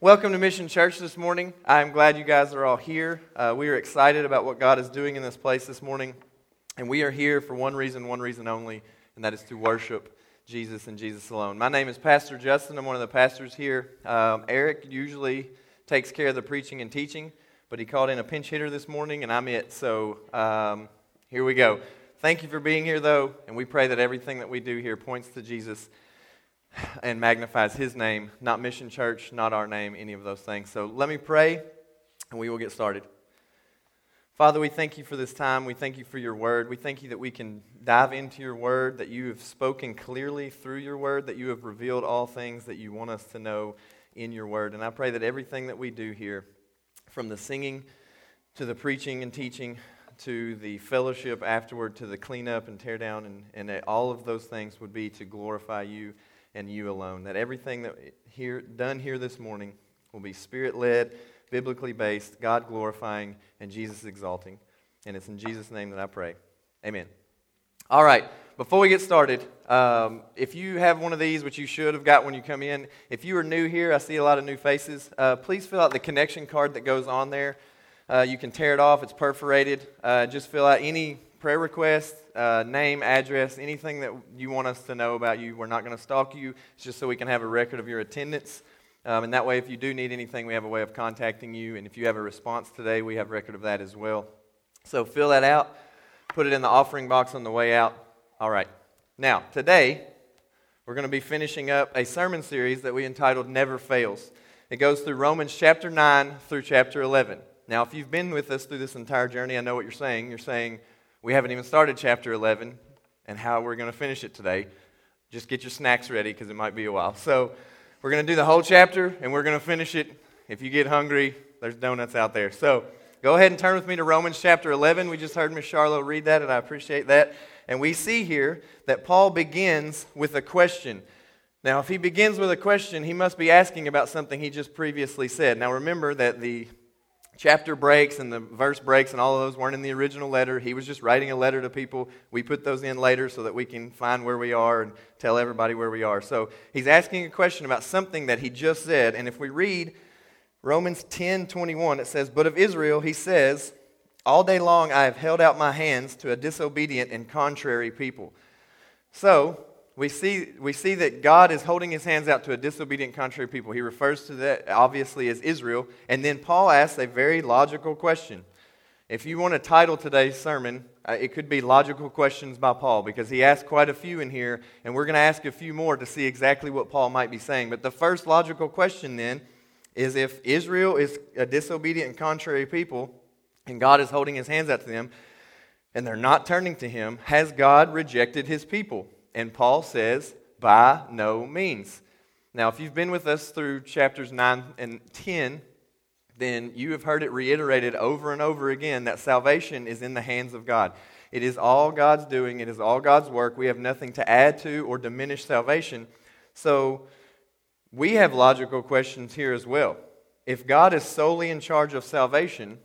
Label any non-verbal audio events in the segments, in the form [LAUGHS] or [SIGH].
Welcome to Mission Church this morning. I'm glad you guys are all here. Uh, we are excited about what God is doing in this place this morning. And we are here for one reason, one reason only, and that is to worship Jesus and Jesus alone. My name is Pastor Justin. I'm one of the pastors here. Um, Eric usually takes care of the preaching and teaching, but he called in a pinch hitter this morning, and I'm it. So um, here we go. Thank you for being here, though, and we pray that everything that we do here points to Jesus and magnifies his name, not Mission Church, not our name, any of those things. So let me pray, and we will get started. Father, we thank you for this time. We thank you for your word. We thank you that we can dive into your word, that you have spoken clearly through your word, that you have revealed all things that you want us to know in your word. And I pray that everything that we do here, from the singing to the preaching and teaching to the fellowship afterward, to the cleanup and tear down, and, and all of those things would be to glorify you and you alone. That everything that here done here this morning will be spirit led, biblically based, God glorifying, and Jesus exalting. And it's in Jesus' name that I pray. Amen. All right. Before we get started, um, if you have one of these, which you should have got when you come in, if you are new here, I see a lot of new faces. Uh, please fill out the connection card that goes on there. Uh, you can tear it off, it's perforated. Uh, just fill out any prayer request, uh, name, address, anything that you want us to know about you. We're not going to stalk you, it's just so we can have a record of your attendance. Um, and that way, if you do need anything, we have a way of contacting you. And if you have a response today, we have record of that as well. So fill that out, put it in the offering box on the way out. All right. Now, today, we're going to be finishing up a sermon series that we entitled Never Fails. It goes through Romans chapter 9 through chapter 11. Now, if you've been with us through this entire journey, I know what you're saying. You're saying, we haven't even started chapter 11 and how we're going to finish it today. Just get your snacks ready because it might be a while. So, we're going to do the whole chapter and we're going to finish it. If you get hungry, there's donuts out there. So, go ahead and turn with me to Romans chapter 11. We just heard Miss Charlotte read that, and I appreciate that. And we see here that Paul begins with a question. Now, if he begins with a question, he must be asking about something he just previously said. Now, remember that the chapter breaks and the verse breaks and all of those weren't in the original letter. He was just writing a letter to people. We put those in later so that we can find where we are and tell everybody where we are. So he's asking a question about something that he just said. And if we read Romans 10 21, it says, But of Israel, he says, All day long I have held out my hands to a disobedient and contrary people. So we see, we see that God is holding his hands out to a disobedient, contrary people. He refers to that obviously as Israel. And then Paul asks a very logical question. If you want to title today's sermon, uh, it could be Logical Questions by Paul, because he asked quite a few in here, and we're going to ask a few more to see exactly what Paul might be saying. But the first logical question then is if Israel is a disobedient and contrary people, and God is holding his hands out to them, and they're not turning to him, has God rejected his people? And Paul says, by no means. Now, if you've been with us through chapters 9 and 10, then you have heard it reiterated over and over again that salvation is in the hands of God. It is all God's doing, it is all God's work. We have nothing to add to or diminish salvation. So, we have logical questions here as well. If God is solely in charge of salvation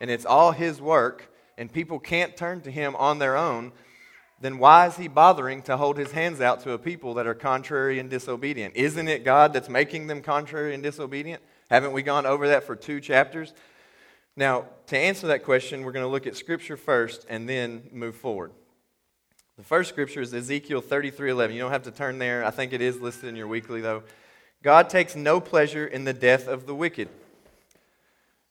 and it's all His work, and people can't turn to Him on their own, then why is he bothering to hold his hands out to a people that are contrary and disobedient? Isn't it God that's making them contrary and disobedient? Haven't we gone over that for two chapters? Now, to answer that question, we're going to look at Scripture first and then move forward. The first Scripture is Ezekiel 33:11. You don't have to turn there. I think it is listed in your weekly, though. God takes no pleasure in the death of the wicked.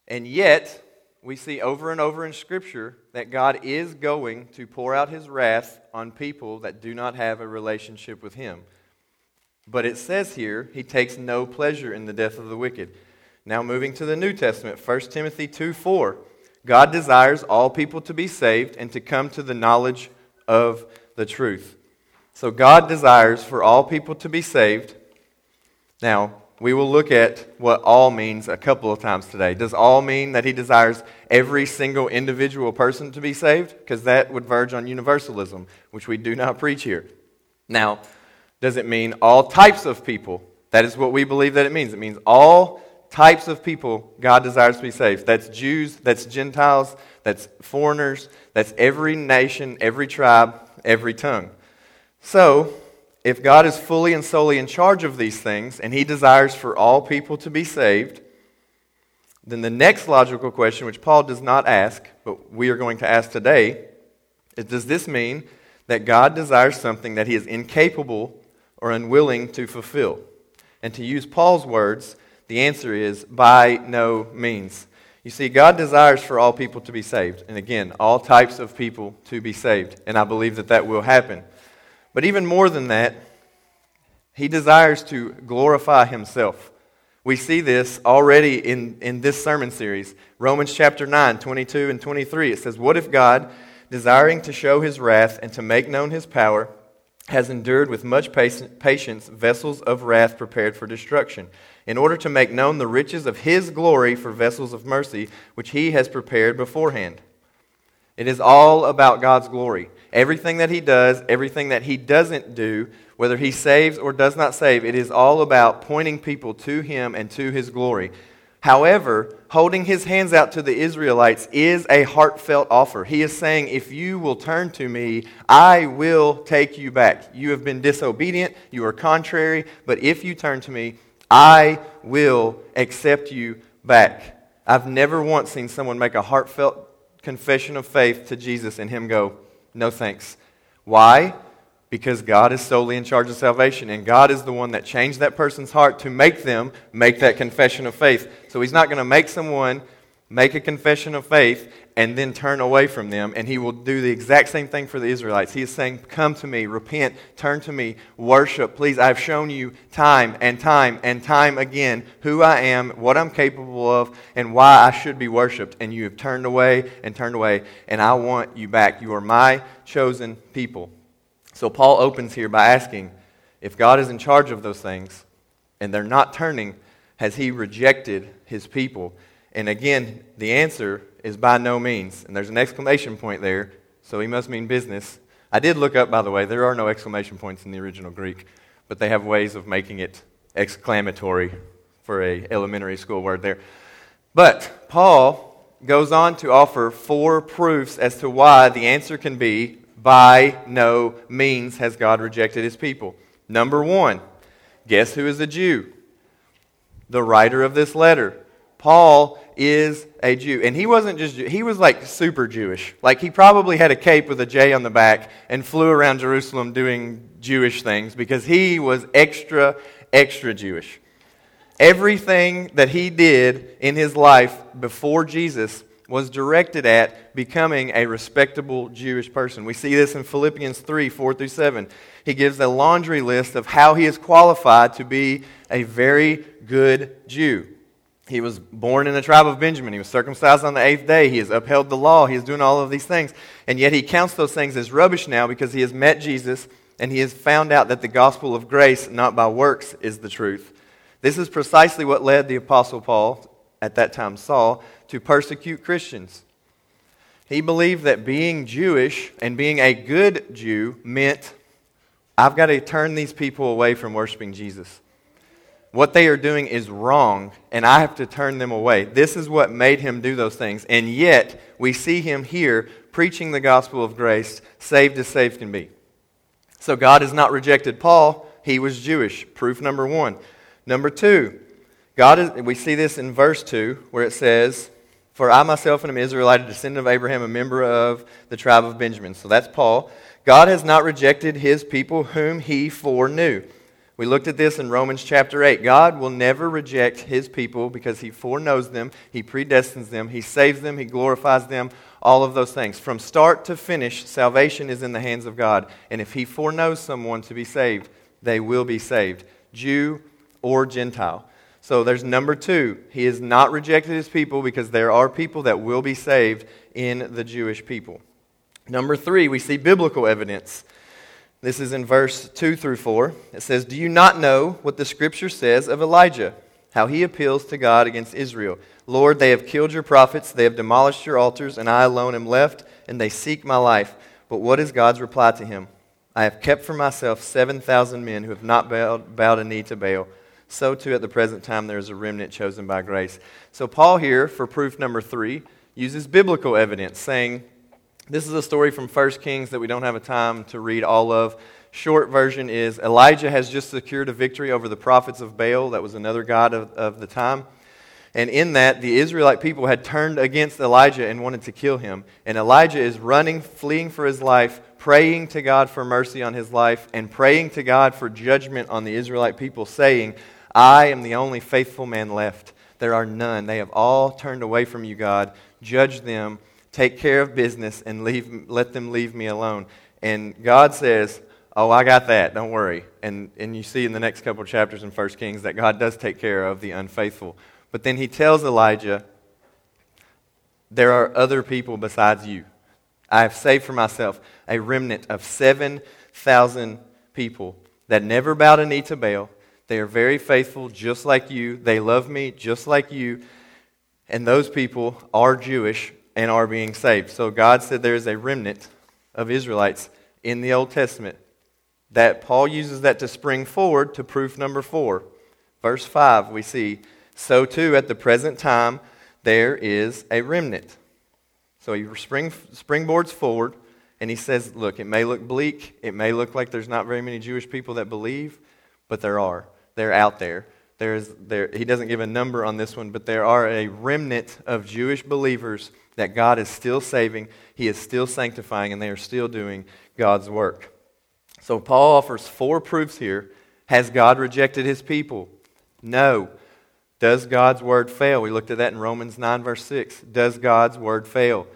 And yet, we see over and over in Scripture that God is going to pour out his wrath on people that do not have a relationship with him. But it says here, he takes no pleasure in the death of the wicked. Now, moving to the New Testament, 1 Timothy 2 4. God desires all people to be saved and to come to the knowledge of the truth. So, God desires for all people to be saved. Now, we will look at what all means a couple of times today. Does all mean that he desires every single individual person to be saved? Because that would verge on universalism, which we do not preach here. Now, does it mean all types of people? That is what we believe that it means. It means all types of people God desires to be saved. That's Jews, that's Gentiles, that's foreigners, that's every nation, every tribe, every tongue. So, if God is fully and solely in charge of these things and he desires for all people to be saved, then the next logical question, which Paul does not ask, but we are going to ask today, is does this mean that God desires something that he is incapable or unwilling to fulfill? And to use Paul's words, the answer is by no means. You see, God desires for all people to be saved. And again, all types of people to be saved. And I believe that that will happen. But even more than that, He desires to glorify Himself. We see this already in, in this sermon series. Romans chapter 9, 22 and 23. It says, What if God, desiring to show his wrath and to make known his power, has endured with much patience vessels of wrath prepared for destruction, in order to make known the riches of his glory for vessels of mercy, which he has prepared beforehand? It is all about God's glory. Everything that he does, everything that he doesn't do, whether he saves or does not save, it is all about pointing people to him and to his glory. However, holding his hands out to the Israelites is a heartfelt offer. He is saying, If you will turn to me, I will take you back. You have been disobedient, you are contrary, but if you turn to me, I will accept you back. I've never once seen someone make a heartfelt confession of faith to Jesus and him go, No thanks. Why? because God is solely in charge of salvation, and God is the one that changed that person's heart to make them make that confession of faith. So He's not going to make someone make a confession of faith and then turn away from them, and He will do the exact same thing for the Israelites. He is saying, Come to me, repent, turn to me, worship. Please, I've shown you time and time and time again who I am, what I'm capable of, and why I should be worshiped. And you have turned away and turned away, and I want you back. You are my chosen people. So Paul opens here by asking if God is in charge of those things and they're not turning, has he rejected his people? And again, the answer is by no means. And there's an exclamation point there, so he must mean business. I did look up, by the way, there are no exclamation points in the original Greek, but they have ways of making it exclamatory for a elementary school word there. But Paul goes on to offer four proofs as to why the answer can be by no means has God rejected his people. Number one, guess who is a Jew? The writer of this letter. Paul is a Jew. And he wasn't just he was like super Jewish. Like he probably had a cape with a J on the back and flew around Jerusalem doing Jewish things because he was extra, extra Jewish. Everything that he did in his life before Jesus was directed at becoming a respectable Jewish person. We see this in Philippians 3 4 through 7. He gives a laundry list of how he is qualified to be a very good Jew. He was born in the tribe of Benjamin. He was circumcised on the eighth day. He has upheld the law. He is doing all of these things. And yet he counts those things as rubbish now because he has met Jesus and he has found out that the gospel of grace, not by works, is the truth. This is precisely what led the Apostle Paul, at that time Saul, to persecute Christians. He believed that being Jewish and being a good Jew meant I've got to turn these people away from worshiping Jesus. What they are doing is wrong, and I have to turn them away. This is what made him do those things. And yet, we see him here preaching the gospel of grace, saved as saved can be. So, God has not rejected Paul. He was Jewish. Proof number one. Number two, God is, we see this in verse 2 where it says, for I myself am an Israelite, a descendant of Abraham, a member of the tribe of Benjamin. So that's Paul. God has not rejected his people whom he foreknew. We looked at this in Romans chapter 8. God will never reject his people because he foreknows them, he predestines them, he saves them, he glorifies them, all of those things. From start to finish, salvation is in the hands of God. And if he foreknows someone to be saved, they will be saved, Jew or Gentile. So there's number two. He has not rejected his people because there are people that will be saved in the Jewish people. Number three, we see biblical evidence. This is in verse 2 through 4. It says, Do you not know what the scripture says of Elijah? How he appeals to God against Israel. Lord, they have killed your prophets, they have demolished your altars, and I alone am left, and they seek my life. But what is God's reply to him? I have kept for myself 7,000 men who have not bowed, bowed a knee to Baal so too at the present time there is a remnant chosen by grace. So, Paul here, for proof number three, uses biblical evidence, saying, This is a story from 1 Kings that we don't have a time to read all of. short version is Elijah has just secured a victory over the prophets of Baal, that was another god of, of the time. And in that, the Israelite people had turned against Elijah and wanted to kill him. And Elijah is running, fleeing for his life, praying to God for mercy on his life, and praying to God for judgment on the Israelite people, saying, I am the only faithful man left. There are none. They have all turned away from you, God. Judge them, take care of business, and leave, let them leave me alone. And God says, Oh, I got that. Don't worry. And, and you see in the next couple chapters in 1 Kings that God does take care of the unfaithful. But then he tells Elijah, There are other people besides you. I have saved for myself a remnant of 7,000 people that never bowed a knee to Baal. They are very faithful, just like you. They love me, just like you. And those people are Jewish and are being saved. So God said there is a remnant of Israelites in the Old Testament that Paul uses that to spring forward to proof number four. Verse 5, we see, So too at the present time there is a remnant. So he spring, springboards forward and he says, Look, it may look bleak. It may look like there's not very many Jewish people that believe, but there are. They're out there. There's, there. He doesn't give a number on this one, but there are a remnant of Jewish believers that God is still saving, He is still sanctifying, and they are still doing God's work. So Paul offers four proofs here. Has God rejected his people? No. Does God's word fail? We looked at that in Romans 9, verse 6. Does God's word fail?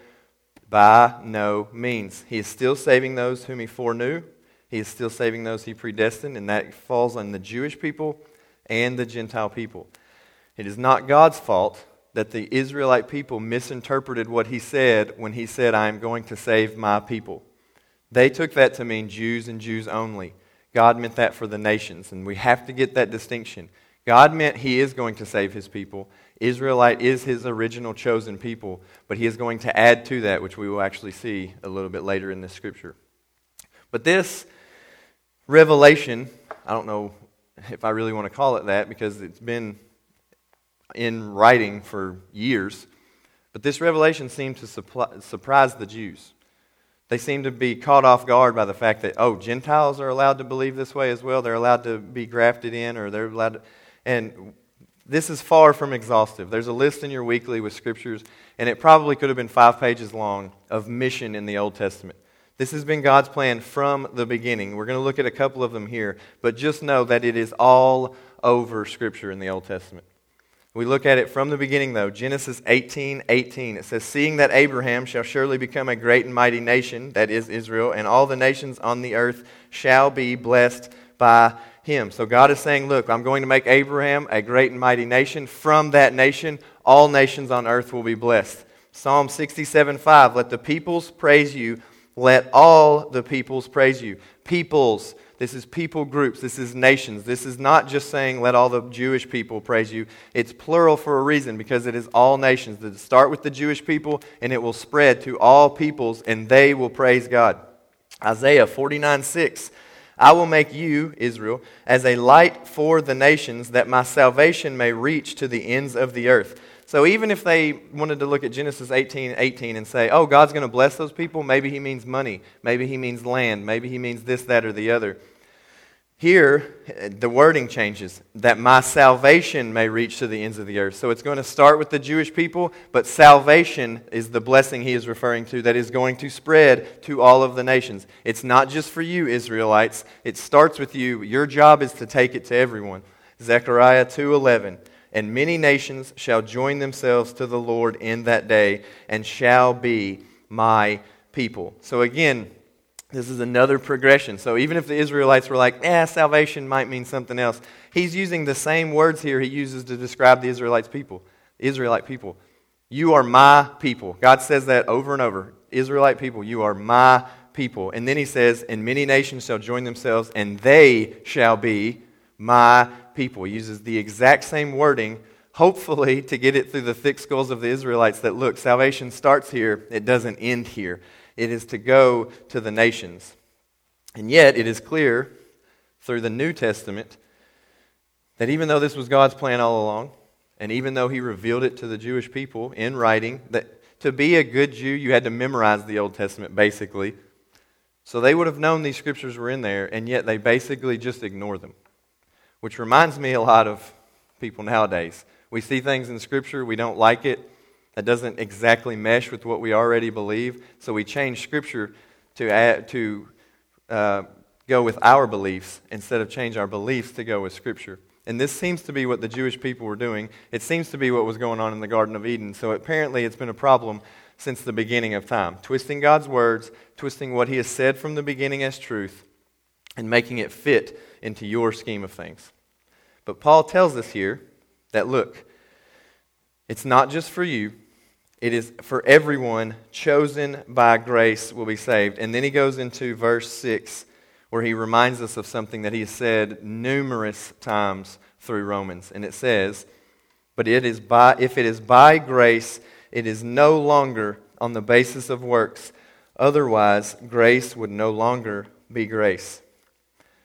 By no means. He is still saving those whom he foreknew. He is still saving those he predestined, and that falls on the Jewish people and the Gentile people. It is not God's fault that the Israelite people misinterpreted what he said when he said, I am going to save my people. They took that to mean Jews and Jews only. God meant that for the nations, and we have to get that distinction. God meant He is going to save His people. Israelite is His original chosen people, but He is going to add to that, which we will actually see a little bit later in this scripture. But this revelation, I don't know if I really want to call it that because it's been in writing for years, but this revelation seemed to supply, surprise the Jews. They seemed to be caught off guard by the fact that, oh, Gentiles are allowed to believe this way as well. They're allowed to be grafted in, or they're allowed to. And this is far from exhaustive. There's a list in your weekly with scriptures, and it probably could have been five pages long of mission in the Old Testament. This has been God's plan from the beginning. We're going to look at a couple of them here, but just know that it is all over Scripture in the Old Testament. We look at it from the beginning, though. Genesis 18 18. It says, Seeing that Abraham shall surely become a great and mighty nation, that is Israel, and all the nations on the earth shall be blessed by him. So God is saying, Look, I'm going to make Abraham a great and mighty nation. From that nation, all nations on earth will be blessed. Psalm 67 5. Let the peoples praise you. Let all the peoples praise you. Peoples this is people groups. This is nations. This is not just saying, let all the Jewish people praise you. It's plural for a reason because it is all nations. It start with the Jewish people and it will spread to all peoples and they will praise God. Isaiah 49 6. I will make you, Israel, as a light for the nations, that my salvation may reach to the ends of the earth. So even if they wanted to look at Genesis 18, 18 and say, oh, God's going to bless those people, maybe he means money, maybe he means land, maybe he means this, that, or the other. Here, the wording changes that my salvation may reach to the ends of the earth. So it's going to start with the Jewish people, but salvation is the blessing he is referring to that is going to spread to all of the nations. It's not just for you, Israelites. It starts with you. Your job is to take it to everyone. Zechariah 2:11 and many nations shall join themselves to the Lord in that day and shall be my people. So again, this is another progression. So even if the Israelites were like, eh, salvation might mean something else, he's using the same words here he uses to describe the Israelites people, Israelite people. You are my people. God says that over and over. Israelite people, you are my people. And then he says, and many nations shall join themselves, and they shall be my people. He uses the exact same wording, hopefully, to get it through the thick skulls of the Israelites that look, salvation starts here, it doesn't end here. It is to go to the nations. And yet, it is clear through the New Testament that even though this was God's plan all along, and even though He revealed it to the Jewish people in writing, that to be a good Jew, you had to memorize the Old Testament, basically. So they would have known these scriptures were in there, and yet they basically just ignore them, which reminds me a lot of people nowadays. We see things in Scripture, we don't like it, that doesn't exactly mesh with what we already believe, so we change Scripture to, add, to uh, go with our beliefs instead of change our beliefs to go with Scripture. And this seems to be what the Jewish people were doing. It seems to be what was going on in the Garden of Eden. So apparently, it's been a problem since the beginning of time. Twisting God's words, twisting what He has said from the beginning as truth, and making it fit into your scheme of things. But Paul tells us here that look, it's not just for you, it is for everyone chosen by grace will be saved. And then he goes into verse 6 where he reminds us of something that he has said numerous times through Romans. And it says, But it is by, if it is by grace, it is no longer on the basis of works. Otherwise, grace would no longer be grace.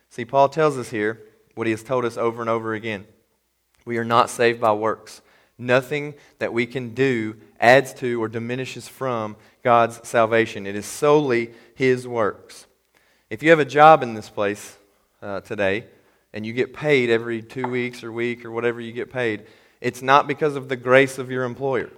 See, Paul tells us here what he has told us over and over again. We are not saved by works. Nothing that we can do adds to or diminishes from God's salvation. It is solely His works. If you have a job in this place uh, today and you get paid every two weeks or week or whatever you get paid, it's not because of the grace of your employer.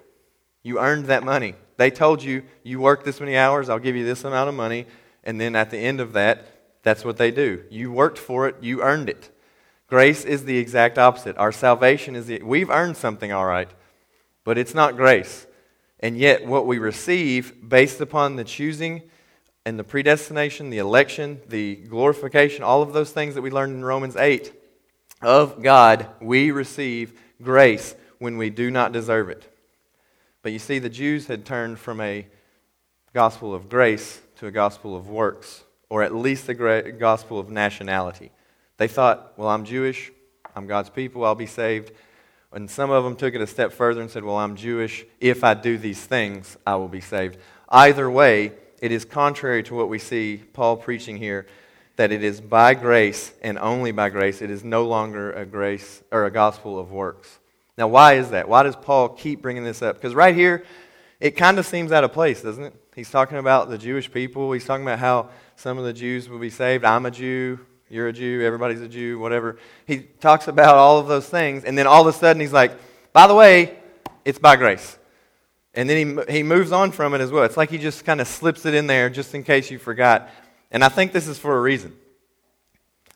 You earned that money. They told you, you work this many hours, I'll give you this amount of money. And then at the end of that, that's what they do. You worked for it, you earned it. Grace is the exact opposite. Our salvation is the, we've earned something, all right, but it's not grace. And yet, what we receive based upon the choosing and the predestination, the election, the glorification, all of those things that we learned in Romans 8 of God, we receive grace when we do not deserve it. But you see, the Jews had turned from a gospel of grace to a gospel of works, or at least a gospel of nationality. They thought, well, I'm Jewish, I'm God's people, I'll be saved. And some of them took it a step further and said, well, I'm Jewish. If I do these things, I will be saved. Either way, it is contrary to what we see Paul preaching here that it is by grace and only by grace. It is no longer a grace or a gospel of works. Now, why is that? Why does Paul keep bringing this up? Because right here, it kind of seems out of place, doesn't it? He's talking about the Jewish people. He's talking about how some of the Jews will be saved. I'm a Jew. You're a Jew. Everybody's a Jew. Whatever. He talks about all of those things. And then all of a sudden, he's like, by the way, it's by grace. And then he, he moves on from it as well. It's like he just kind of slips it in there just in case you forgot. And I think this is for a reason.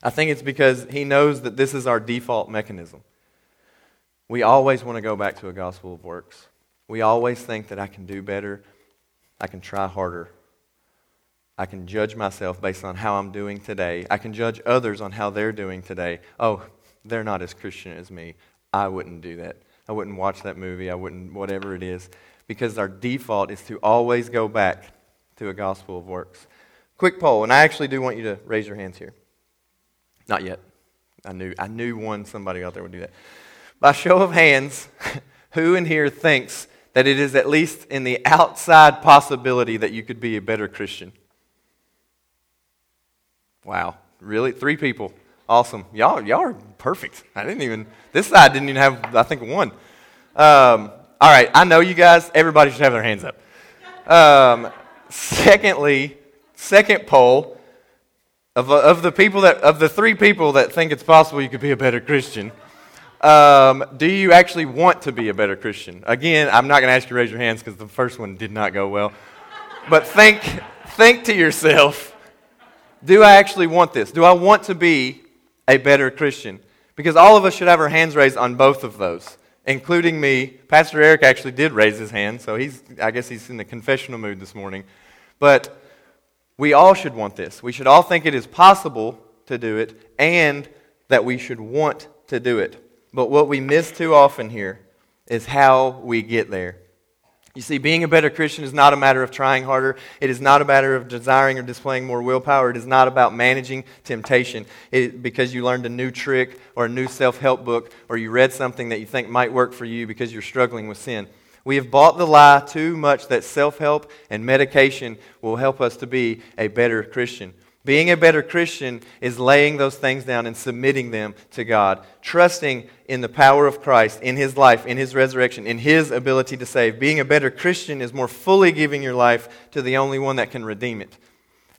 I think it's because he knows that this is our default mechanism. We always want to go back to a gospel of works. We always think that I can do better, I can try harder. I can judge myself based on how I'm doing today. I can judge others on how they're doing today. Oh, they're not as Christian as me. I wouldn't do that. I wouldn't watch that movie. I wouldn't, whatever it is. Because our default is to always go back to a gospel of works. Quick poll, and I actually do want you to raise your hands here. Not yet. I knew, I knew one somebody out there would do that. By show of hands, [LAUGHS] who in here thinks that it is at least in the outside possibility that you could be a better Christian? Wow. Really? Three people. Awesome. Y'all, y'all are perfect. I didn't even, this side didn't even have, I think, one. Um, all right. I know you guys, everybody should have their hands up. Um, secondly, second poll of, of the people that, of the three people that think it's possible you could be a better Christian. Um, do you actually want to be a better Christian? Again, I'm not going to ask you to raise your hands because the first one did not go well. But think, think to yourself do I actually want this? Do I want to be a better Christian? Because all of us should have our hands raised on both of those, including me. Pastor Eric actually did raise his hand, so he's, I guess he's in the confessional mood this morning. But we all should want this. We should all think it is possible to do it and that we should want to do it. But what we miss too often here is how we get there. You see, being a better Christian is not a matter of trying harder. It is not a matter of desiring or displaying more willpower. It is not about managing temptation it, because you learned a new trick or a new self help book or you read something that you think might work for you because you're struggling with sin. We have bought the lie too much that self help and medication will help us to be a better Christian. Being a better Christian is laying those things down and submitting them to God, trusting in the power of Christ, in His life, in His resurrection, in His ability to save. Being a better Christian is more fully giving your life to the only one that can redeem it.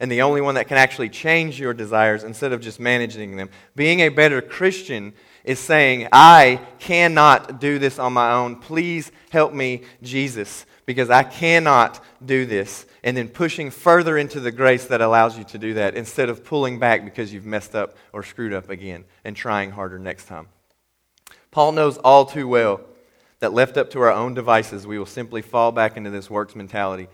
and the only one that can actually change your desires instead of just managing them. Being a better Christian is saying, I cannot do this on my own. Please help me, Jesus, because I cannot do this. And then pushing further into the grace that allows you to do that instead of pulling back because you've messed up or screwed up again and trying harder next time. Paul knows all too well that left up to our own devices, we will simply fall back into this works mentality.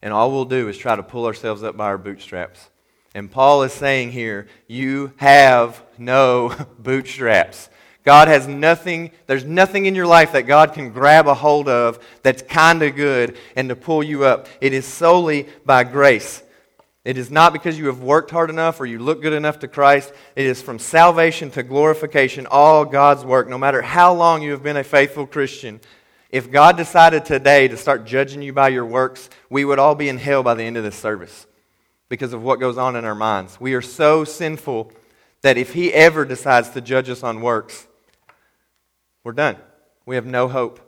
And all we'll do is try to pull ourselves up by our bootstraps. And Paul is saying here, you have no [LAUGHS] bootstraps. God has nothing, there's nothing in your life that God can grab a hold of that's kind of good and to pull you up. It is solely by grace. It is not because you have worked hard enough or you look good enough to Christ. It is from salvation to glorification, all God's work, no matter how long you have been a faithful Christian. If God decided today to start judging you by your works, we would all be in hell by the end of this service because of what goes on in our minds. We are so sinful that if He ever decides to judge us on works, we're done. We have no hope.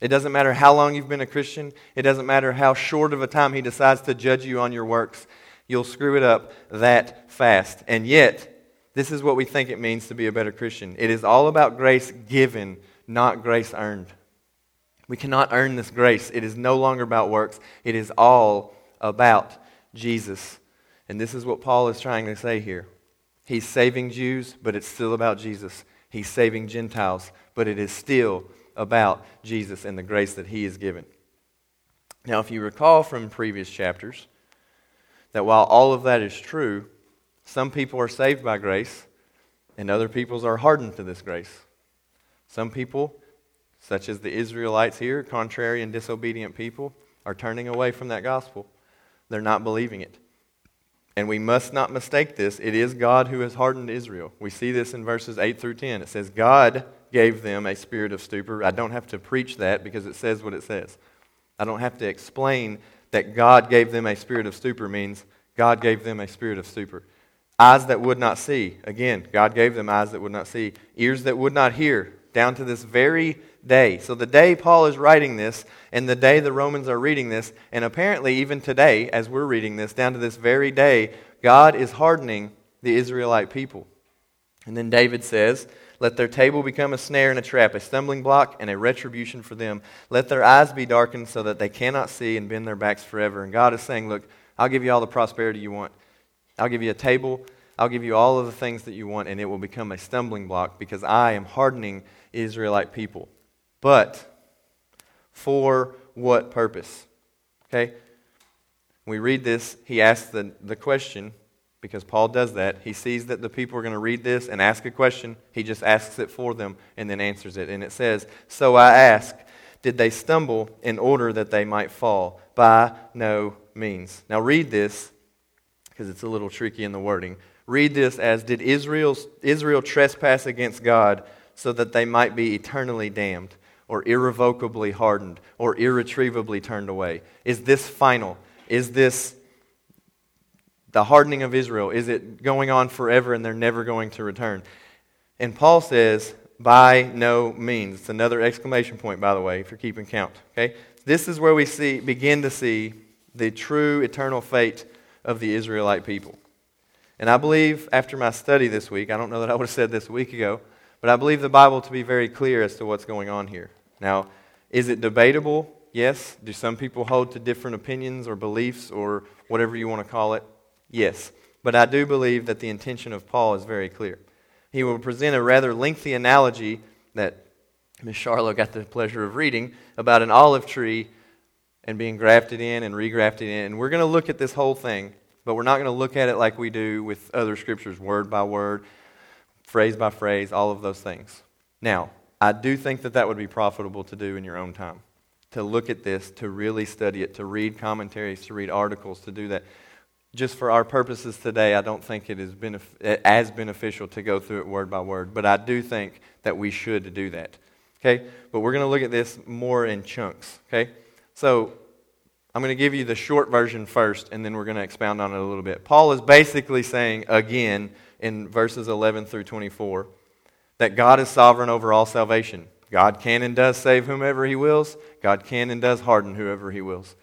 It doesn't matter how long you've been a Christian, it doesn't matter how short of a time He decides to judge you on your works you'll screw it up that fast. And yet, this is what we think it means to be a better Christian. It is all about grace given, not grace earned. We cannot earn this grace. It is no longer about works, it is all about Jesus. And this is what Paul is trying to say here. He's saving Jews, but it's still about Jesus. He's saving Gentiles, but it is still about Jesus and the grace that he is given. Now, if you recall from previous chapters, that while all of that is true, some people are saved by grace and other peoples are hardened to this grace. Some people, such as the Israelites here, contrary and disobedient people, are turning away from that gospel. They're not believing it. And we must not mistake this. It is God who has hardened Israel. We see this in verses 8 through 10. It says, God gave them a spirit of stupor. I don't have to preach that because it says what it says. I don't have to explain that God gave them a spirit of stupor means God gave them a spirit of stupor. Eyes that would not see. Again, God gave them eyes that would not see. Ears that would not hear. Down to this very day. So the day Paul is writing this, and the day the Romans are reading this, and apparently even today, as we're reading this, down to this very day, God is hardening the Israelite people. And then David says, let their table become a snare and a trap, a stumbling block and a retribution for them. Let their eyes be darkened so that they cannot see and bend their backs forever. And God is saying, Look, I'll give you all the prosperity you want. I'll give you a table. I'll give you all of the things that you want, and it will become a stumbling block because I am hardening Israelite people. But for what purpose? Okay? We read this, he asks the, the question because Paul does that. He sees that the people are going to read this and ask a question. He just asks it for them and then answers it. And it says, So I ask, did they stumble in order that they might fall? By no means. Now read this because it's a little tricky in the wording. Read this as Did Israel's, Israel trespass against God so that they might be eternally damned, or irrevocably hardened, or irretrievably turned away? Is this final? Is this the hardening of Israel? Is it going on forever and they're never going to return? And Paul says, by no means. It's another exclamation point, by the way, if you're keeping count. Okay? This is where we see, begin to see the true eternal fate of the Israelite people. And I believe after my study this week, I don't know that I [LAUGHS] would have said this a week ago, but I believe the Bible to be very clear as to what's going on here. Now, is it debatable? Yes. Do some people hold to different opinions or beliefs or whatever you want to call it? Yes. But I do believe that the intention of Paul is very clear. He will present a rather lengthy analogy that Miss Charlotte got the pleasure of reading about an olive tree and being grafted in and regrafted in. And we're going to look at this whole thing, but we're not going to look at it like we do with other scriptures, word by word, phrase by phrase, all of those things. Now, I do think that that would be profitable to do in your own time. To look at this, to really study it, to read commentaries, to read articles, to do that just for our purposes today, I don't think it is benef- as beneficial to go through it word by word, but I do think that we should do that. Okay? But we're going to look at this more in chunks. Okay? So I'm going to give you the short version first, and then we're going to expound on it a little bit. Paul is basically saying, again, in verses 11 through 24, that God is sovereign over all salvation. God can and does save whomever he wills, God can and does harden whoever he wills.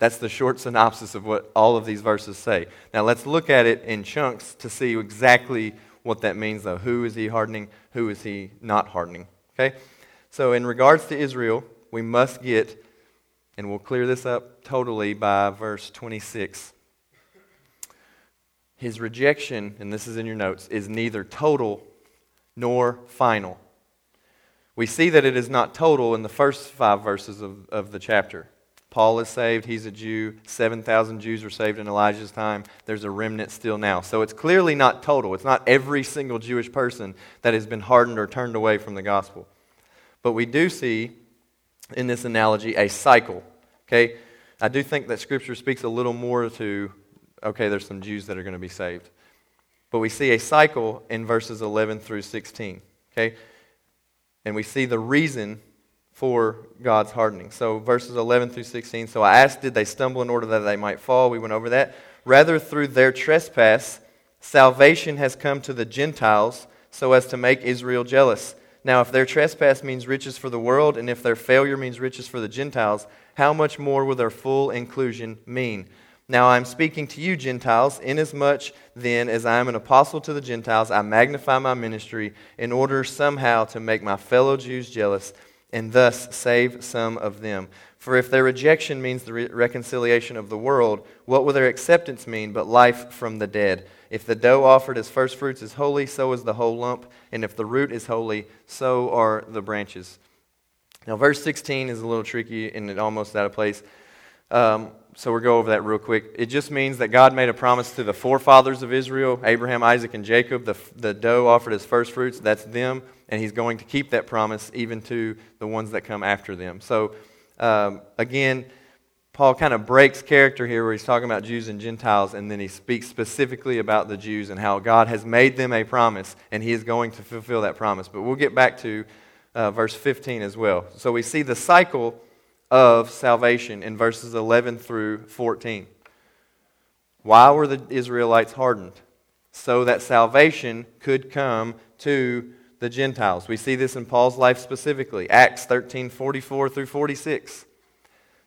That's the short synopsis of what all of these verses say. Now let's look at it in chunks to see exactly what that means, though. Who is he hardening? Who is he not hardening? Okay? So, in regards to Israel, we must get, and we'll clear this up totally by verse 26. His rejection, and this is in your notes, is neither total nor final. We see that it is not total in the first five verses of, of the chapter. Paul is saved. He's a Jew. 7,000 Jews were saved in Elijah's time. There's a remnant still now. So it's clearly not total. It's not every single Jewish person that has been hardened or turned away from the gospel. But we do see in this analogy a cycle. Okay? I do think that Scripture speaks a little more to, okay, there's some Jews that are going to be saved. But we see a cycle in verses 11 through 16. Okay? And we see the reason for God's hardening. So, verses 11 through 16. So I asked, did they stumble in order that they might fall? We went over that. Rather, through their trespass, salvation has come to the Gentiles so as to make Israel jealous. Now, if their trespass means riches for the world, and if their failure means riches for the Gentiles, how much more will their full inclusion mean? Now I am speaking to you, Gentiles, inasmuch then as I am an apostle to the Gentiles, I magnify my ministry in order somehow to make my fellow Jews jealous and thus save some of them. For if their rejection means the re- reconciliation of the world, what will their acceptance mean but life from the dead? If the dough offered as firstfruits is holy, so is the whole lump, and if the root is holy, so are the branches. Now, verse 16 is a little tricky and it almost out of place. Um, so we'll go over that real quick. It just means that God made a promise to the forefathers of Israel Abraham, Isaac, and Jacob. The, the dough offered as first fruits, that's them and he's going to keep that promise even to the ones that come after them. So, um, again, Paul kind of breaks character here where he's talking about Jews and Gentiles, and then he speaks specifically about the Jews and how God has made them a promise, and he is going to fulfill that promise. But we'll get back to uh, verse 15 as well. So we see the cycle of salvation in verses 11 through 14. Why were the Israelites hardened? So that salvation could come to the Gentiles. We see this in Paul's life specifically. Acts 13 44 through 46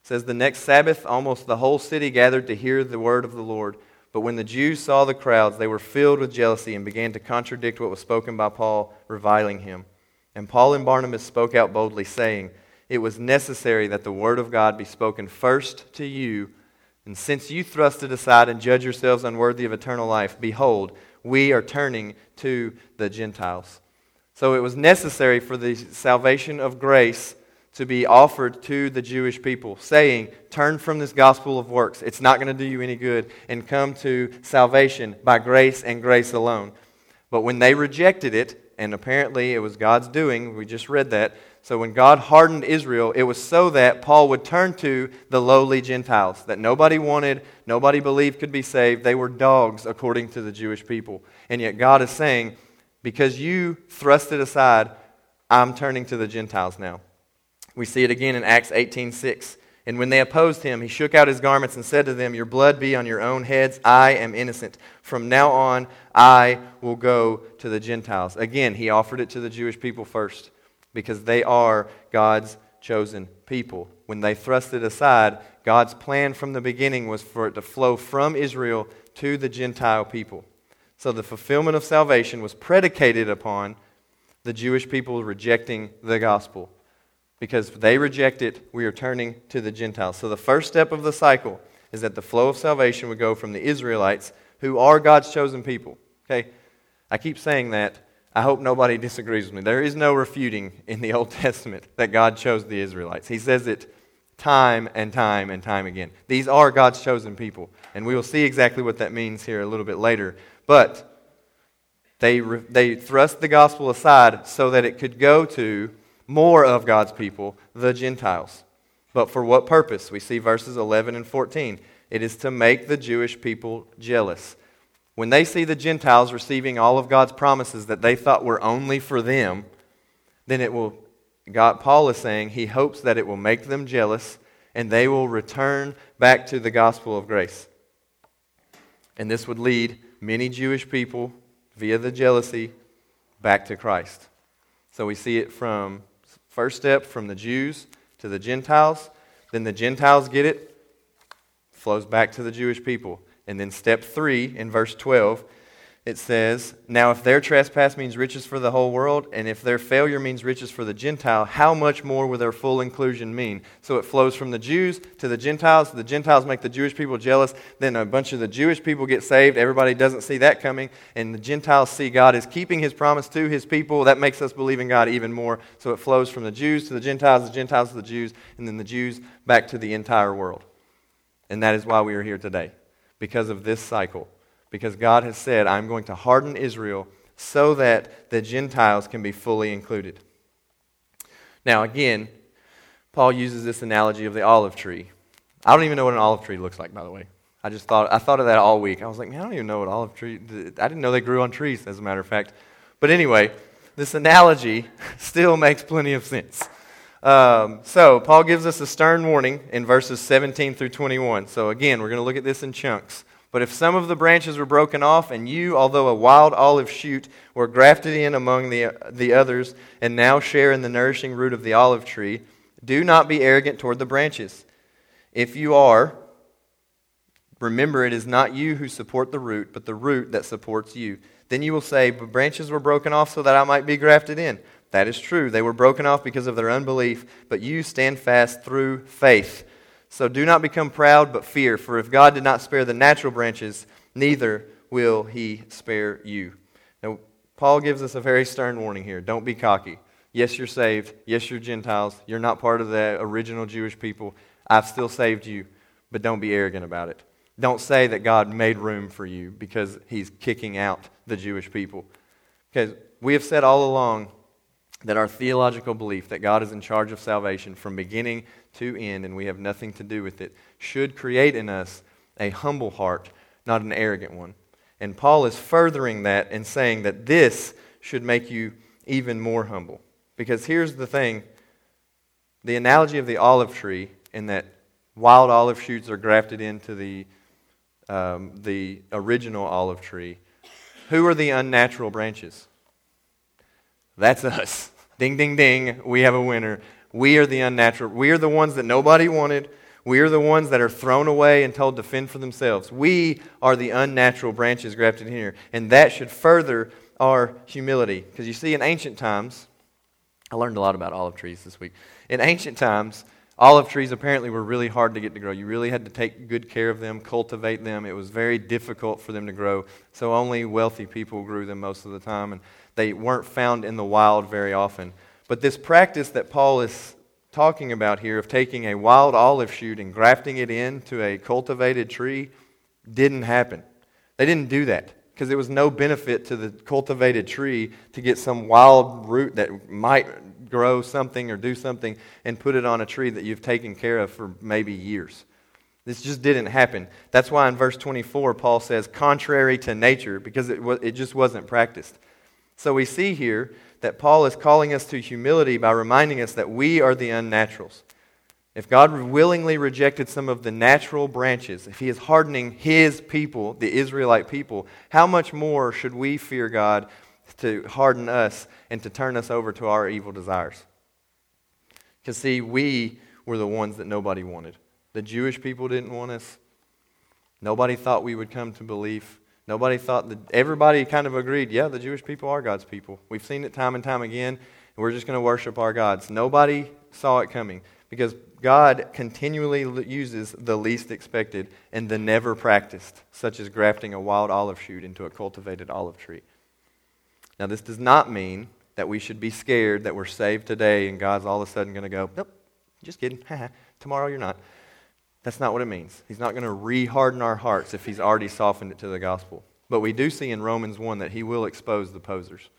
says, The next Sabbath, almost the whole city gathered to hear the word of the Lord. But when the Jews saw the crowds, they were filled with jealousy and began to contradict what was spoken by Paul, reviling him. And Paul and Barnabas spoke out boldly, saying, It was necessary that the word of God be spoken first to you. And since you thrust it aside and judge yourselves unworthy of eternal life, behold, we are turning to the Gentiles. So it was necessary for the salvation of grace to be offered to the Jewish people, saying, Turn from this gospel of works. It's not going to do you any good, and come to salvation by grace and grace alone. But when they rejected it, and apparently it was God's doing, we just read that. So when God hardened Israel, it was so that Paul would turn to the lowly Gentiles that nobody wanted, nobody believed could be saved. They were dogs according to the Jewish people. And yet God is saying, because you thrust it aside, I'm turning to the Gentiles now. We see it again in Acts 18:6. And when they opposed him, he shook out his garments and said to them, Your blood be on your own heads. I am innocent. From now on, I will go to the Gentiles. Again, he offered it to the Jewish people first because they are God's chosen people. When they thrust it aside, God's plan from the beginning was for it to flow from Israel to the Gentile people. So the fulfillment of salvation was predicated upon the Jewish people rejecting the gospel. Because they reject it, we are turning to the Gentiles. So the first step of the cycle is that the flow of salvation would go from the Israelites, who are God's chosen people. Okay? I keep saying that. I hope nobody disagrees with me. There is no refuting in the Old [LAUGHS] Testament that God chose the Israelites. He says it time and time and time again. These are God's chosen people. And we will see exactly what that means here a little bit later. But they, they thrust the gospel aside so that it could go to more of God's people, the Gentiles. But for what purpose? We see verses 11 and 14. It is to make the Jewish people jealous. When they see the Gentiles receiving all of God's promises that they thought were only for them, then it will, God, Paul is saying he hopes that it will make them jealous and they will return back to the gospel of grace. And this would lead many Jewish people, via the jealousy, back to Christ. So we see it from first step from the Jews to the Gentiles. Then the Gentiles get it. flows back to the Jewish people. And then step three in verse 12 it says, Now if their trespass means riches for the whole world, and if their failure means riches for the Gentile, how much more will their full inclusion mean? So it flows from the Jews to the Gentiles. The Gentiles make the Jewish people jealous. Then a bunch of the Jewish people get saved. Everybody doesn't see that coming. And the Gentiles see God is keeping his promise to his people. That makes us believe in God even more. So it flows from the Jews to the Gentiles, the Gentiles to the Jews, and then the Jews back to the entire world. And that is why we are here today, because of this cycle because God has said, I'm going to harden Israel so that the Gentiles can be fully included. Now, again, Paul uses this analogy of the olive tree. I don't even know what an olive tree looks like, by the way. I just thought, I thought of that all week. I was like, man, I don't even know what olive tree, I didn't know they grew on trees, as a matter of fact. But anyway, this analogy [LAUGHS] still makes plenty of sense. Um, so, Paul gives us a stern warning in verses 17 through 21. So, again, we're going to look at this in chunks. But if some of the branches were broken off, and you, although a wild olive shoot, were grafted in among the, the others, and now share in the nourishing root of the olive tree, do not be arrogant toward the branches. If you are, remember it is not you who support the root, but the root that supports you. Then you will say, But branches were broken off so that I might be grafted in. That is true. They were broken off because of their unbelief, but you stand fast through faith. So do not become proud, but fear, for if God did not spare the natural branches, neither will he spare you. Now, Paul gives us a very stern warning here. Don't be cocky. Yes, you're saved. Yes, you're Gentiles. You're not part of the original Jewish people. I've still saved you, but don't be arrogant about it. Don't say that God made room for you because he's kicking out the Jewish people. Because we have said all along that our theological belief that God is in charge of salvation from beginning to end and we have nothing to do with it should create in us a humble heart, not an arrogant one. And Paul is furthering that and saying that this should make you even more humble. Because here's the thing the analogy of the olive tree, in that wild olive shoots are grafted into the, um, the original olive tree. Who are the unnatural branches? That's us. Ding, ding, ding. We have a winner. We are the unnatural. We are the ones that nobody wanted. We are the ones that are thrown away and told to fend for themselves. We are the unnatural branches grafted in here. And that should further our humility. Because you see, in ancient times, I learned a lot about olive trees this week. In ancient times, olive trees apparently were really hard to get to grow. You really had to take good care of them, cultivate them. It was very difficult for them to grow. So only wealthy people grew them most of the time. And they weren't found in the wild very often. But this practice that Paul is talking about here of taking a wild olive shoot and grafting it into a cultivated tree didn't happen. They didn't do that because there was no benefit to the cultivated tree to get some wild root that might grow something or do something and put it on a tree that you've taken care of for maybe years. This just didn't happen. That's why in verse 24, Paul says, contrary to nature, because it, it just wasn't practiced. So we see here that Paul is calling us to humility by reminding us that we are the unnaturals. If God willingly rejected some of the natural branches, if He is hardening His people, the Israelite people, how much more should we fear God to harden us and to turn us over to our evil desires? Because, see, we were the ones that nobody wanted. The Jewish people didn't want us. Nobody thought we would come to belief. Nobody thought that, everybody kind of agreed, yeah, the Jewish people are God's people. We've seen it time and time again, and we're just going to worship our gods. Nobody saw it coming because God continually uses the least expected and the never practiced, such as grafting a wild olive shoot into a cultivated olive tree. Now, this does not mean that we should be scared that we're saved today and God's all of a sudden going to go, nope, just kidding. [LAUGHS] Tomorrow you're not. That's not what it means. He's not going to re harden our hearts if he's already softened it to the gospel. But we do see in Romans 1 that he will expose the posers.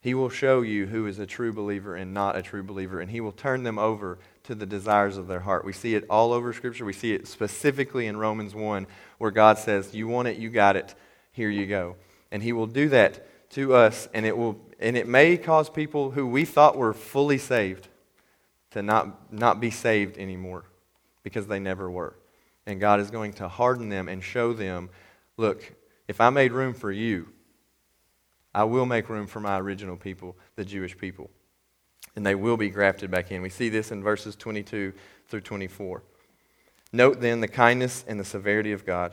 He will show you who is a true believer and not a true believer, and he will turn them over to the desires of their heart. We see it all over Scripture. We see it specifically in Romans 1, where God says, You want it, you got it, here you go. And he will do that to us, and it, will, and it may cause people who we thought were fully saved to not, not be saved anymore because they never were. And God is going to harden them and show them look, if I made room for you, I will make room for my original people, the Jewish people. And they will be grafted back in. We see this in verses 22 through 24. Note then the kindness and the severity of God.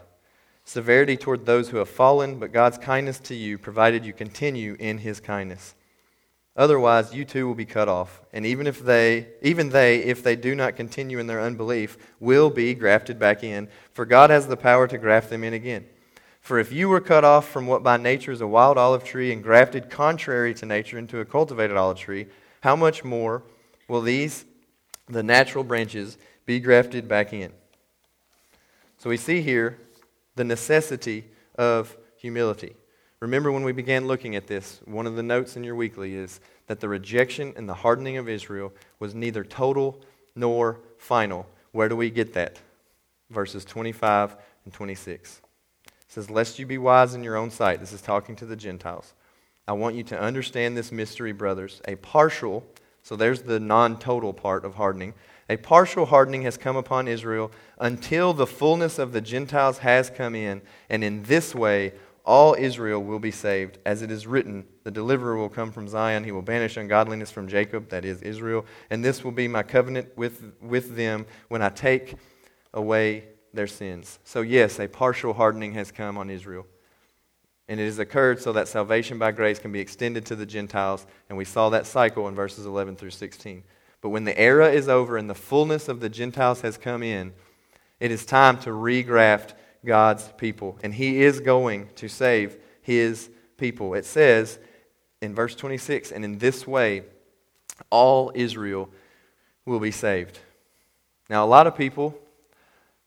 Severity toward those who have fallen, but God's kindness to you, provided you continue in his kindness. Otherwise, you too will be cut off, and even if they, even they, if they do not continue in their unbelief, will be grafted back in, for God has the power to graft them in again. For if you were cut off from what by nature is a wild olive tree and grafted contrary to nature into a cultivated olive tree, how much more will these, the natural branches, be grafted back in? So we see here the necessity of humility. Remember when we began looking at this, one of the notes in your weekly is that the rejection and the hardening of Israel was neither total nor final. Where do we get that? Verses 25 and 26. It says, Lest you be wise in your own sight. This is talking to the Gentiles. I want you to understand this mystery, brothers. A partial, so there's the non total part of hardening. A partial hardening has come upon Israel until the fullness of the Gentiles has come in, and in this way all Israel will be saved. As it is written, the deliverer will come from Zion. He will banish ungodliness from Jacob, that is Israel. And this will be my covenant with, with them when I take away their sins. So, yes, a partial hardening has come on Israel. And it has occurred so that salvation by grace can be extended to the Gentiles. And we saw that cycle in verses 11 through 16. But when the era is over and the fullness of the Gentiles has come in, it is time to regraft God's people. And He is going to save His people. It says in verse 26 and in this way, all Israel will be saved. Now, a lot of people,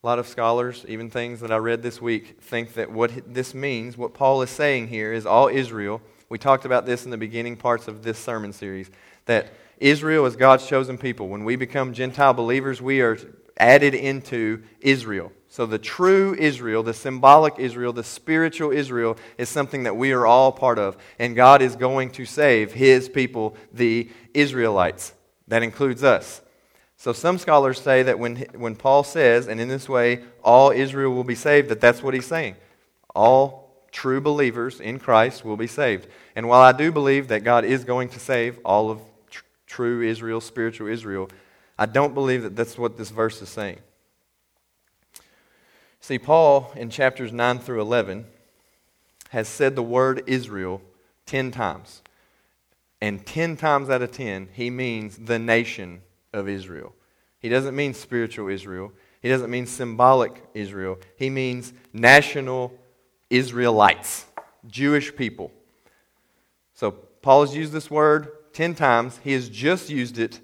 a lot of scholars, even things that I read this week, think that what this means, what Paul is saying here, is all Israel. We talked about this in the beginning parts of this sermon series, that Israel is God's chosen people. When we become Gentile believers, we are added into Israel. So the true Israel, the symbolic Israel, the spiritual Israel is something that we are all part of. And God is going to save his people, the Israelites. That includes us. So some scholars say that when, when Paul says, and in this way all Israel will be saved, that that's what he's saying. All true believers in Christ will be saved. And while I do believe that God is going to save all of true Israel, spiritual Israel. I don't believe that that's what this verse is saying. See, Paul in chapters 9 through 11 has said the word Israel 10 times. And 10 times out of 10, he means the nation of Israel. He doesn't mean spiritual Israel. He doesn't mean symbolic Israel. He means national Israelites, Jewish people. So Paul has used this word 10 times. He has just used it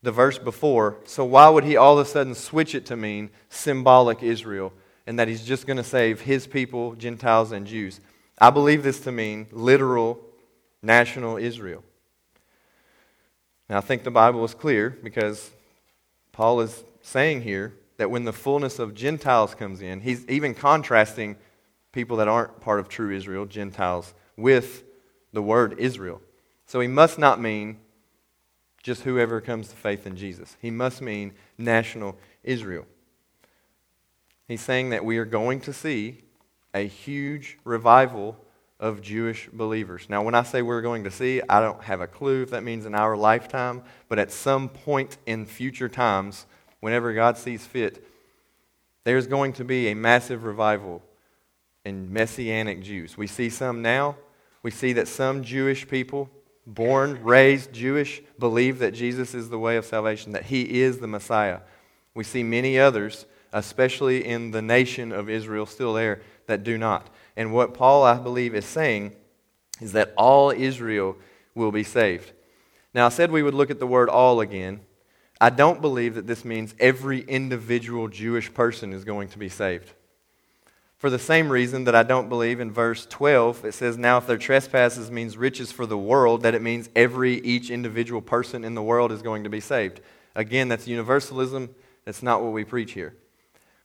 the verse before. So why would he all of a sudden switch it to mean symbolic Israel and that he's just going to save his people, Gentiles, and Jews? I believe this to mean literal national Israel. Now, I think the Bible is clear because Paul is saying here that when the fullness of Gentiles comes in, he's even contrasting people that aren't part of true Israel, Gentiles, with the word Israel. So he must not mean just whoever comes to faith in Jesus. He must mean national Israel. He's saying that we are going to see a huge revival of Jewish believers. Now, when I say we're going to see, I don't have a clue if that means in our lifetime, but at some point in future times, whenever God sees fit, there's going to be a massive revival in Messianic Jews. We see some now. We see that some Jewish people born, raised Jewish, believe that Jesus is the way of salvation, that he is the Messiah. We see many others, especially in the nation of Israel, still there, that do not. And what Paul, I believe, is saying is that all Israel will be saved. Now, I said we would look at the word all again. I don't believe that this means every individual Jewish person is going to be saved. For the same reason that I don't believe in verse 12, it says, Now if their trespasses means riches for the world, that it means every, each individual person in the world is going to be saved. Again, that's universalism. That's not what we preach here.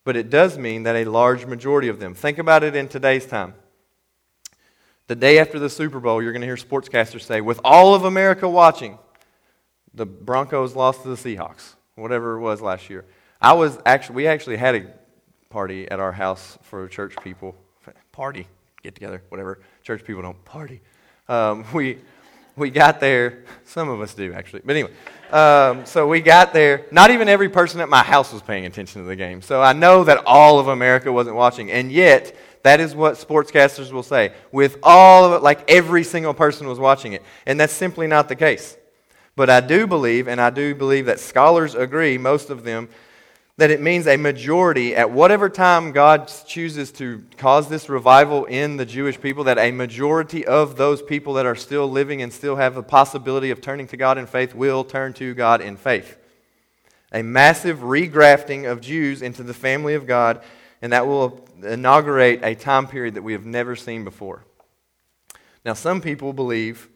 But it does mean that a large majority of them. Think about it in today's time. The day after the Super Bowl, you're going to hear sportscasters say, with all of America watching, the Broncos lost to the Seahawks, whatever it was last year. I was actually, we actually had a party at our house for church people. Party, get together, whatever. Church people don't party. Um, [LAUGHS] we, [LAUGHS] we got there. Some of us do, actually. But anyway, um, so we got there. Not even every person at my house was paying attention to the game. So I know that all of America wasn't watching. And yet, that is what sportscasters will say. With all of it, like every single person was watching it. And that's simply not the case. But I do believe, and I do believe that scholars agree, most of them, that it means a majority at whatever time God chooses to cause this revival in the Jewish people, that a majority of those people that are still living and still have the possibility of turning to God in faith will turn to God in faith. A massive regrafting of Jews into the family of God, and that will inaugurate a time period that we have never seen before. Now, some people believe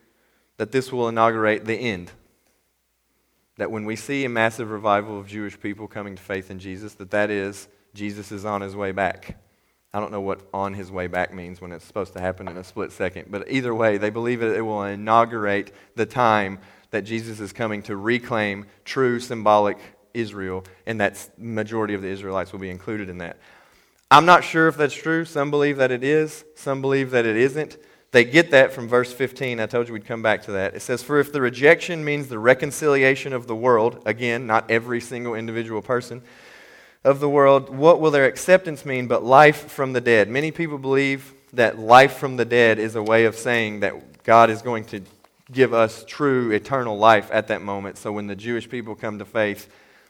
that this will inaugurate the end that when we see a massive revival of Jewish people coming to faith in Jesus, that that is Jesus is on his way back. I don't know what on his way back means when it's supposed to happen in a split second, but either way, they believe that it will inaugurate the time that Jesus is coming to reclaim true symbolic Israel, and that majority of the Israelites will be included in that. I'm not sure if that's true. Some believe that it is, some believe that it isn't. They get that from verse 15. I told you we'd come back to that. It says, For if the rejection means the reconciliation of the world, again, not every single individual person of the world, what will their acceptance mean but life from the dead? Many people believe that life from the dead is a way of saying that God is going to give us true eternal life at that moment. So when the Jewish people come to faith,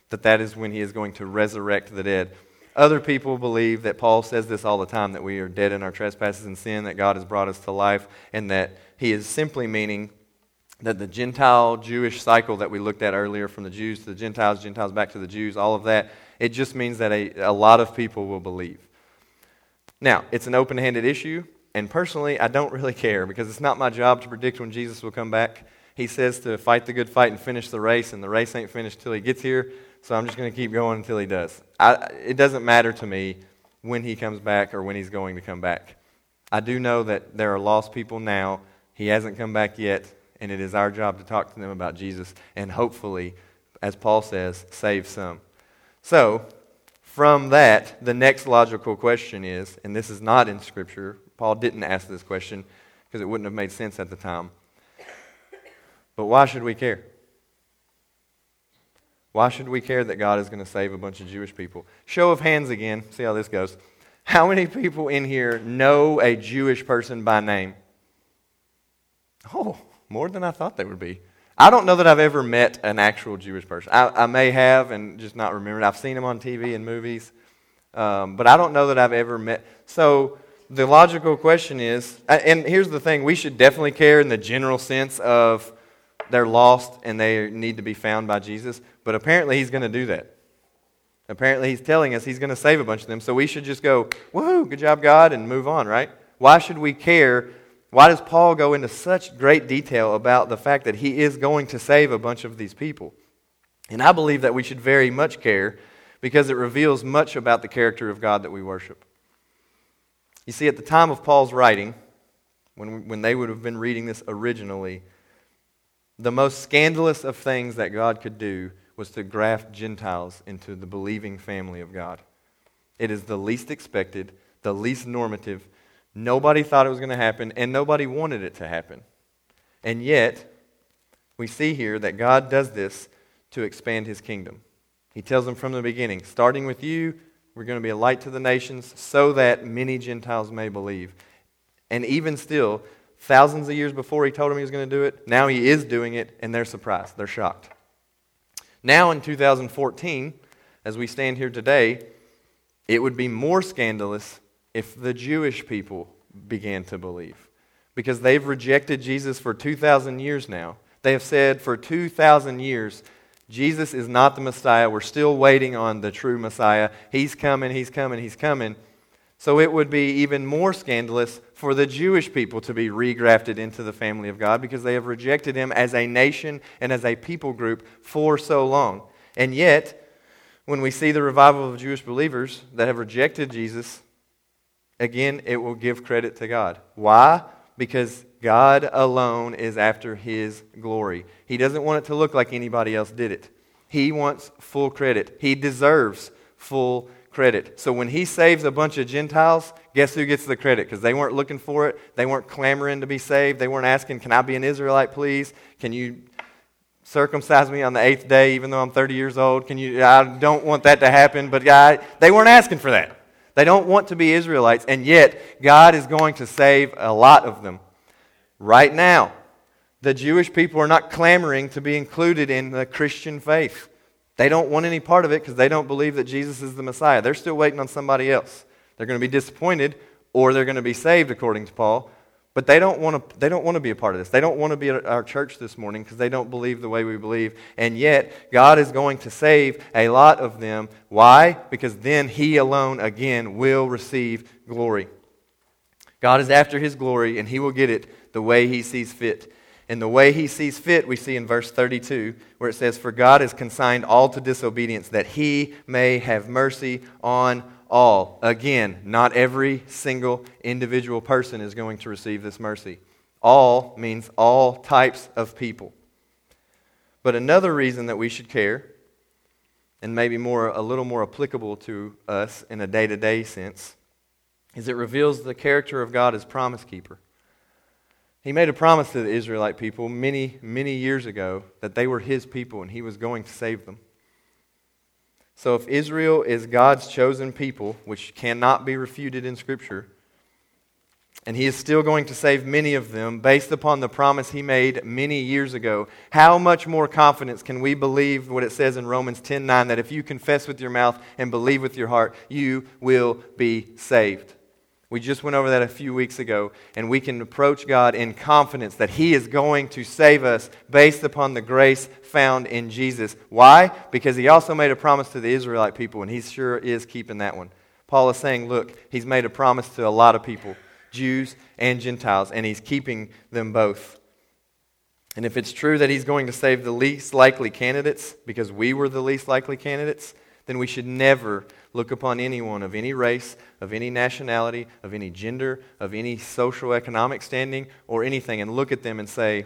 that that is when he is going to resurrect the dead. Other people believe that Paul says this all the time that we are dead in our trespasses and sin, that God has brought us to life, and that he is simply meaning that the Gentile Jewish cycle that we looked at earlier from the Jews to the Gentiles, Gentiles back to the Jews, all of that, it just means that a, a lot of people will believe. Now, it's an open handed issue, and personally, I don't really care because it's not my job to predict when Jesus will come back. He says to fight the good fight and finish the race, and the race ain't finished till he gets here so I'm just going to keep going until he does. I, it doesn't matter to me when he comes back or when he's going to come back. I do know that there are lost people now. He hasn't come back yet, and it is our job to talk to them about Jesus and hopefully, as Paul says, save some. So, from that, the next logical question is, and this is not in Scripture, Paul didn't ask this question because it wouldn't have made sense at the time. But why should we care? Why should we care that God is going to save a bunch of Jewish people? Show of hands again. See how this goes. How many people in here know a Jewish person by name? Oh, more than I thought they would be. I don't know that I've ever met an actual Jewish person. I, I may have and just not remembered. I've seen them on TV and movies, um, but I don't know that I've ever met. So the logical question is, and here's the thing: we should definitely care in the general sense of they're lost and they need to be found by Jesus. But apparently, he's going to do that. Apparently, he's telling us he's going to save a bunch of them. So we should just go, woohoo, good job, God, and move on, right? Why should we care? Why does Paul go into such great detail about the fact that he is going to save a bunch of these people? And I believe that we should very much care because it reveals much about the character of God that we worship. You see, at the time of Paul's writing, when, when they would have been reading this originally, the most scandalous of things that God could do was to graft Gentiles into the believing family of God. It is the least expected, the least normative. Nobody thought it was going to happen, and nobody wanted it to happen. And yet, we see here that God does this to expand his kingdom. He tells them from the beginning starting with you, we're going to be a light to the nations so that many Gentiles may believe. And even still, thousands of years before he told them he was going to do it. Now he is doing it, and they're surprised. They're shocked. Now in 2014, as we stand here today, it would be more scandalous if the Jewish people began to believe. Because they've rejected Jesus for 2,000 years now. They have said for 2,000 years, Jesus is not the Messiah. We're still waiting on the true Messiah. He's coming, he's coming, he's coming. So it would be even more scandalous for the Jewish people to be regrafted into the family of God because they have rejected him as a nation and as a people group for so long. And yet, when we see the revival of Jewish believers that have rejected Jesus, again, it will give credit to God. Why? Because God alone is after his glory. He doesn't want it to look like anybody else did it. He wants full credit. He deserves full credit. So when he saves a bunch of Gentiles, guess who gets the credit? Because they weren't looking for it. They weren't clamoring to be saved. They weren't asking, Can I be an Israelite, please? Can you circumcise me on the eighth day, even though I'm 30 years old? Can you? I don't want that to happen. But God, they weren't asking for that. They don't want to be Israelites. And yet, God is going to save a lot of them right now. The Jewish people are not clamoring to be included in the Christian faith. They don't want any part of it because they don't believe that Jesus is the Messiah. They're still waiting on somebody else. They're going to be disappointed or they're going to be saved, according to Paul. But they don't want to, they don't want to be a part of this. They don't want to be at our church this morning because they don't believe the way we believe. And yet, God is going to save a lot of them. Why? Because then He alone, again, will receive glory. God is after His glory, and He will get it the way He sees fit. And the way he sees fit, we see in verse 32, where it says, For God has consigned all to disobedience, that he may have mercy on all. Again, not every single individual person is going to receive this mercy. All means all types of people. But another reason that we should care, and maybe more, a little more applicable to us in a day to day sense, is it reveals the character of God as promise keeper. He made a promise to the Israelite people many, many years ago that they were his people and he was going to save them. So, if Israel is God's chosen people, which cannot be refuted in Scripture, and he is still going to save many of them based upon the promise he made many years ago, how much more confidence can we believe what it says in Romans 10:9 that if you confess with your mouth and believe with your heart, you will be saved? We just went over that a few weeks ago, and we can approach God in confidence that He is going to save us based upon the grace found in Jesus. Why? Because He also made a promise to the Israelite people, and He sure is keeping that one. Paul is saying, look, He's made a promise to a lot of people, Jews and Gentiles, and He's keeping them both. And if it's true that He's going to save the least likely candidates, because we were the least likely candidates, then we should never look upon anyone of any race, of any nationality, of any gender, of any social economic standing, or anything, and look at them and say,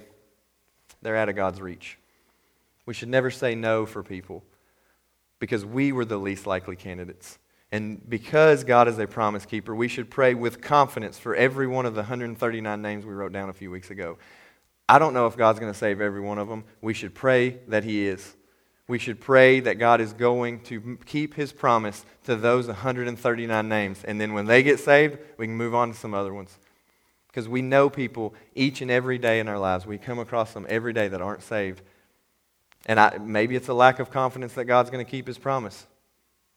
they're out of God's reach. We should never say no for people because we were the least likely candidates. And because God is a promise keeper, we should pray with confidence for every one of the 139 names we wrote down a few weeks ago. I don't know if God's going to save every one of them. We should pray that He is we should pray that God is going to keep his promise to those 139 names. And then when they get saved, we can move on to some other ones. Because we know people each and every day in our lives. We come across them every day that aren't saved. And I, maybe it's a lack of confidence that God's going to keep his promise.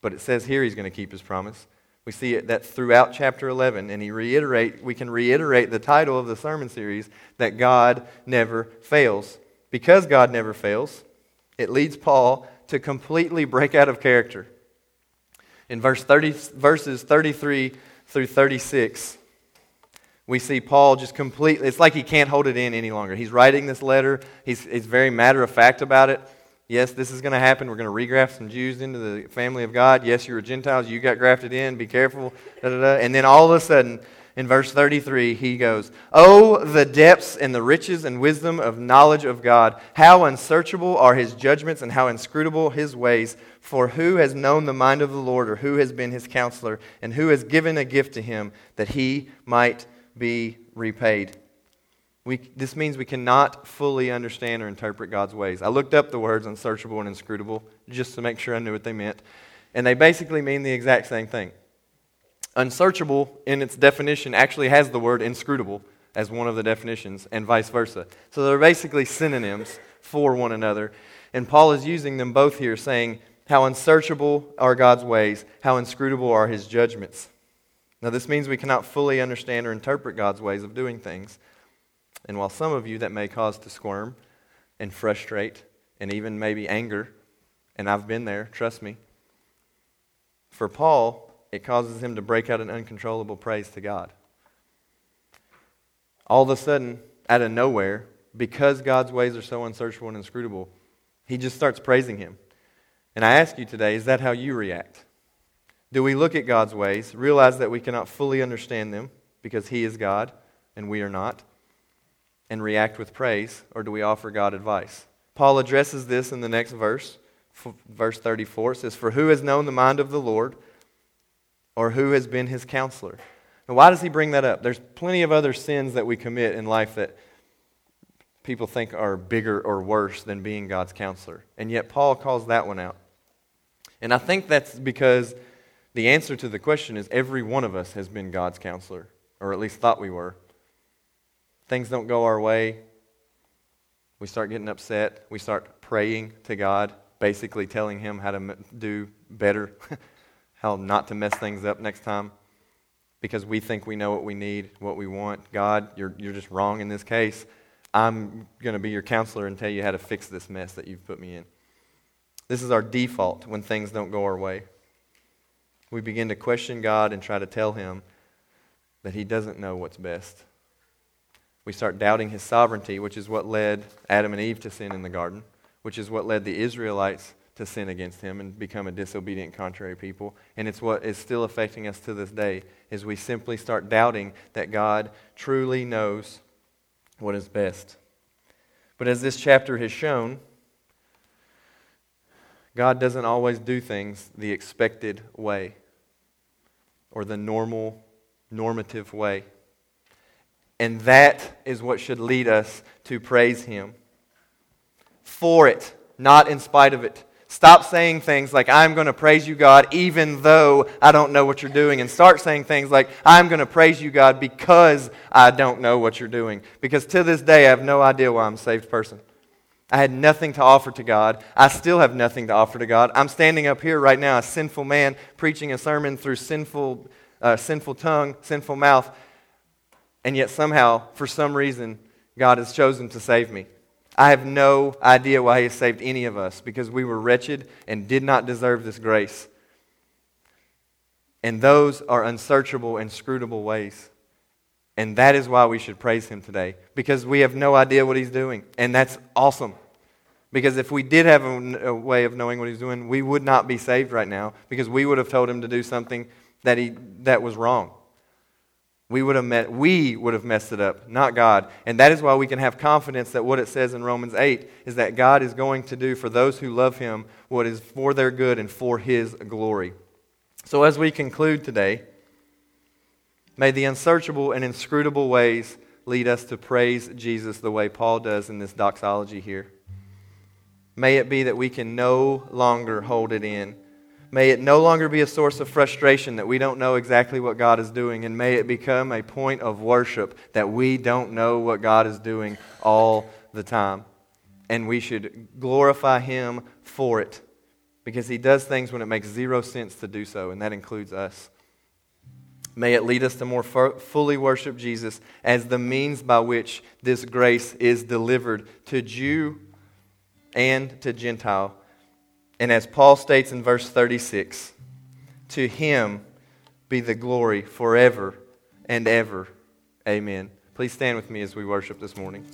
But it says here he's going to keep his promise. We see it that throughout chapter 11, and he reiterate, we can reiterate the title of the sermon series that God never fails. Because God never fails, it leads Paul to completely break out of character. In verse 30, verses 33 through 36, we see Paul just completely, it's like he can't hold it in any longer. He's writing this letter, he's, he's very matter of fact about it. Yes, this is going to happen. We're going to regraft some Jews into the family of God. Yes, you're Gentiles. You got grafted in. Be careful. Da, da, da. And then all of a sudden, in verse 33, he goes, Oh, the depths and the riches and wisdom of knowledge of God! How unsearchable are his judgments and how inscrutable his ways! For who has known the mind of the Lord, or who has been his counselor, and who has given a gift to him that he might be repaid? We, this means we cannot fully understand or interpret God's ways. I looked up the words unsearchable and inscrutable just to make sure I knew what they meant. And they basically mean the exact same thing. Unsearchable, in its definition, actually has the word inscrutable as one of the definitions, and vice versa. So they're basically synonyms for one another. And Paul is using them both here, saying, How unsearchable are God's ways, how inscrutable are his judgments. Now, this means we cannot fully understand or interpret God's ways of doing things. And while some of you that may cause to squirm and frustrate and even maybe anger, and I've been there, trust me, for Paul, it causes him to break out in uncontrollable praise to God. All of a sudden, out of nowhere, because God's ways are so unsearchable and inscrutable, he just starts praising him. And I ask you today, is that how you react? Do we look at God's ways, realize that we cannot fully understand them because he is God and we are not, and react with praise, or do we offer God advice? Paul addresses this in the next verse, verse 34. It says, For who has known the mind of the Lord? Or who has been his counselor? Now, why does he bring that up? There's plenty of other sins that we commit in life that people think are bigger or worse than being God's counselor. And yet, Paul calls that one out. And I think that's because the answer to the question is every one of us has been God's counselor, or at least thought we were. Things don't go our way. We start getting upset. We start praying to God, basically telling Him how to do better, [LAUGHS] how not to mess things up next time because we think we know what we need, what we want. God, you're, you're just wrong in this case. I'm going to be your counselor and tell you how to fix this mess that you've put me in. This is our default when things don't go our way. We begin to question God and try to tell Him that He doesn't know what's best. We start doubting His sovereignty, which is what led Adam and Eve to sin in the garden, which is what led the Israelites to sin against him and become a disobedient contrary people. And it's what is still affecting us to this day is we simply start doubting that god truly knows what is best. But as this chapter has shown god doesn't always do things the expected way or the normal normative way. And that is what should lead us to praise him for it not in spite of it Stop saying things like, I'm going to praise you, God, even though I don't know what you're doing. And start saying things like, I'm going to praise you, God, because I don't know what you're doing. Because to this day, I have no idea why I'm a saved person. I had nothing to offer to God. I still have nothing to offer to God. I'm standing up here right now, a sinful man, preaching a sermon through sinful, uh, sinful tongue, sinful mouth. And yet, somehow, for some reason, God has chosen to save me. I have no idea why He has saved any of us because we were wretched and did not deserve this grace. And those are unsearchable, inscrutable ways. And that is why we should praise Him today because we have no idea what He's doing. And that's awesome. Because if we did have a, a way of knowing what He's doing, we would not be saved right now because we would have told Him to do something that, he, that was wrong. We would have met, we would have messed it up, not God. And that is why we can have confidence that what it says in Romans 8 is that God is going to do for those who love him what is for their good and for his glory. So as we conclude today, may the unsearchable and inscrutable ways lead us to praise Jesus the way Paul does in this doxology here. May it be that we can no longer hold it in May it no longer be a source of frustration that we don't know exactly what God is doing, and may it become a point of worship that we don't know what God is doing all the time. And we should glorify Him for it because He does things when it makes zero sense to do so, and that includes us. May it lead us to more fully worship Jesus as the means by which this grace is delivered to Jew and to Gentile and as Paul states in verse 36, to him be the glory forever and ever. Amen. Please stand with me as we worship this morning.